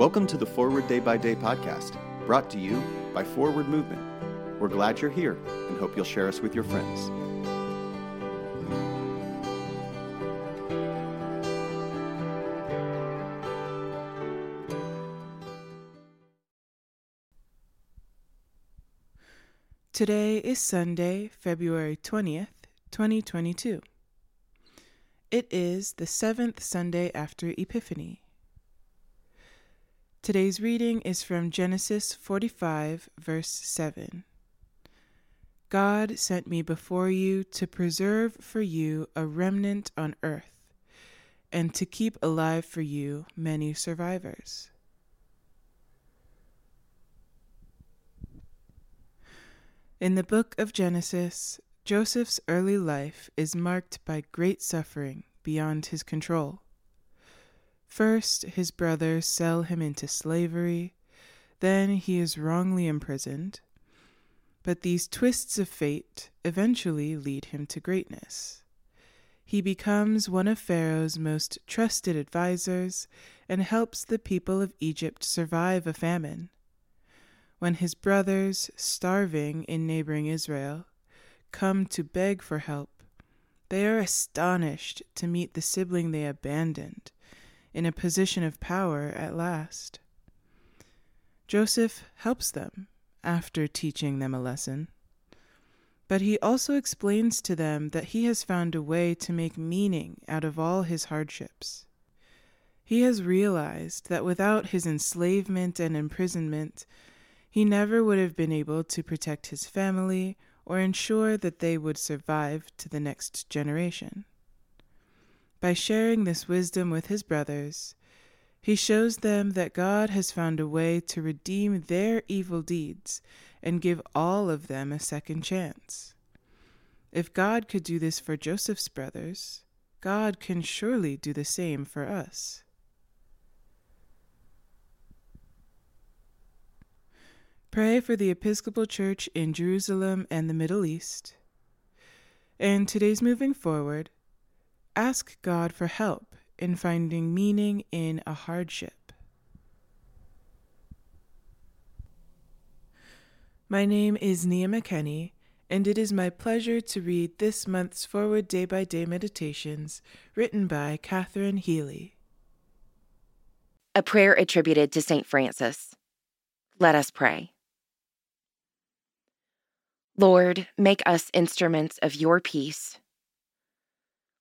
Welcome to the Forward Day by Day podcast, brought to you by Forward Movement. We're glad you're here and hope you'll share us with your friends. Today is Sunday, February 20th, 2022. It is the seventh Sunday after Epiphany. Today's reading is from Genesis 45, verse 7. God sent me before you to preserve for you a remnant on earth, and to keep alive for you many survivors. In the book of Genesis, Joseph's early life is marked by great suffering beyond his control. First, his brothers sell him into slavery, then he is wrongly imprisoned. But these twists of fate eventually lead him to greatness. He becomes one of Pharaoh's most trusted advisers and helps the people of Egypt survive a famine when his brothers, starving in neighboring Israel, come to beg for help, they are astonished to meet the sibling they abandoned in a position of power at last. Joseph helps them after teaching them a lesson. But he also explains to them that he has found a way to make meaning out of all his hardships. He has realized that without his enslavement and imprisonment, he never would have been able to protect his family or ensure that they would survive to the next generation. By sharing this wisdom with his brothers, he shows them that God has found a way to redeem their evil deeds and give all of them a second chance. If God could do this for Joseph's brothers, God can surely do the same for us. Pray for the Episcopal Church in Jerusalem and the Middle East. And today's moving forward, ask God for help in finding meaning in a hardship. My name is Nia McKenney, and it is my pleasure to read this month's Forward Day by Day Meditations written by Catherine Healy. A prayer attributed to St. Francis. Let us pray. Lord, make us instruments of your peace.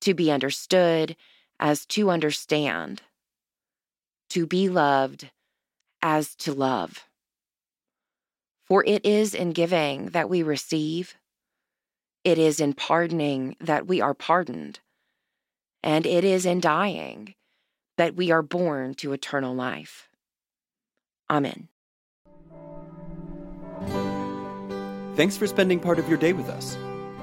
to be understood as to understand, to be loved as to love. For it is in giving that we receive, it is in pardoning that we are pardoned, and it is in dying that we are born to eternal life. Amen. Thanks for spending part of your day with us.